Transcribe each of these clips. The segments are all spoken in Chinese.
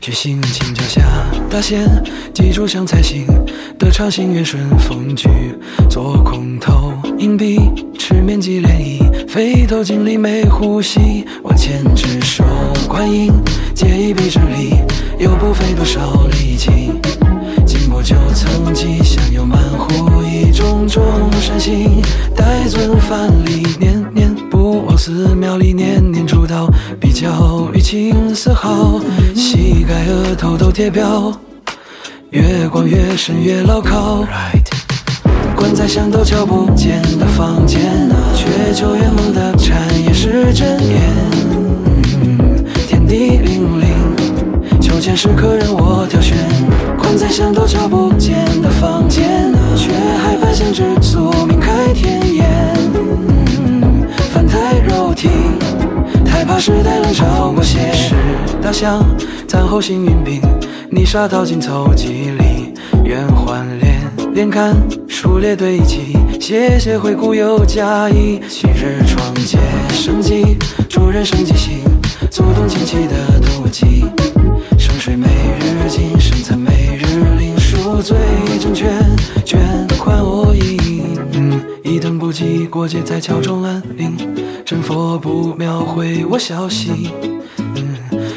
去心情脚下大限，记住想才行。得偿心愿顺风举，做空头硬币，吃面积涟漪，飞头尽力没呼吸。往前只手观音，借一臂之力，又不费多少力气。经过九层级，想寺庙里年年出道，比较于青丝毫，膝盖额头都贴标。越逛越深，越牢靠。关在巷都瞧不见的房间，却求圆梦的禅也是真言。天地凛凛，秋千是客人我挑选。关在巷都瞧不见的房间，却害怕限制宿命太怕时代冷嘲过写实大象，餐后幸运饼。泥沙淘尽凑几里，圆环连连看，数列对齐，谢谢回顾又加一。昔日创界生机，助人生即兴，足动清奇的突击。生水每日进，生残每日领，赎罪一等不及，过节在桥中安宁，真佛不秒回我消息。嗯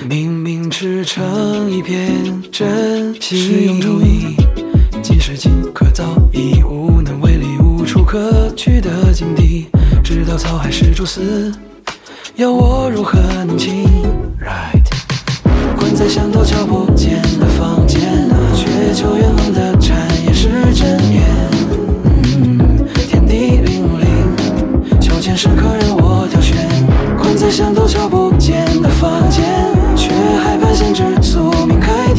明明赤诚一片真心，使用注意，即使尽可早，已无能为力，无处可去的境地。直到草海是蛛丝，要我如何能清？Right，关在巷头瞧不见的房间，间的房间，却害怕先知宿命开。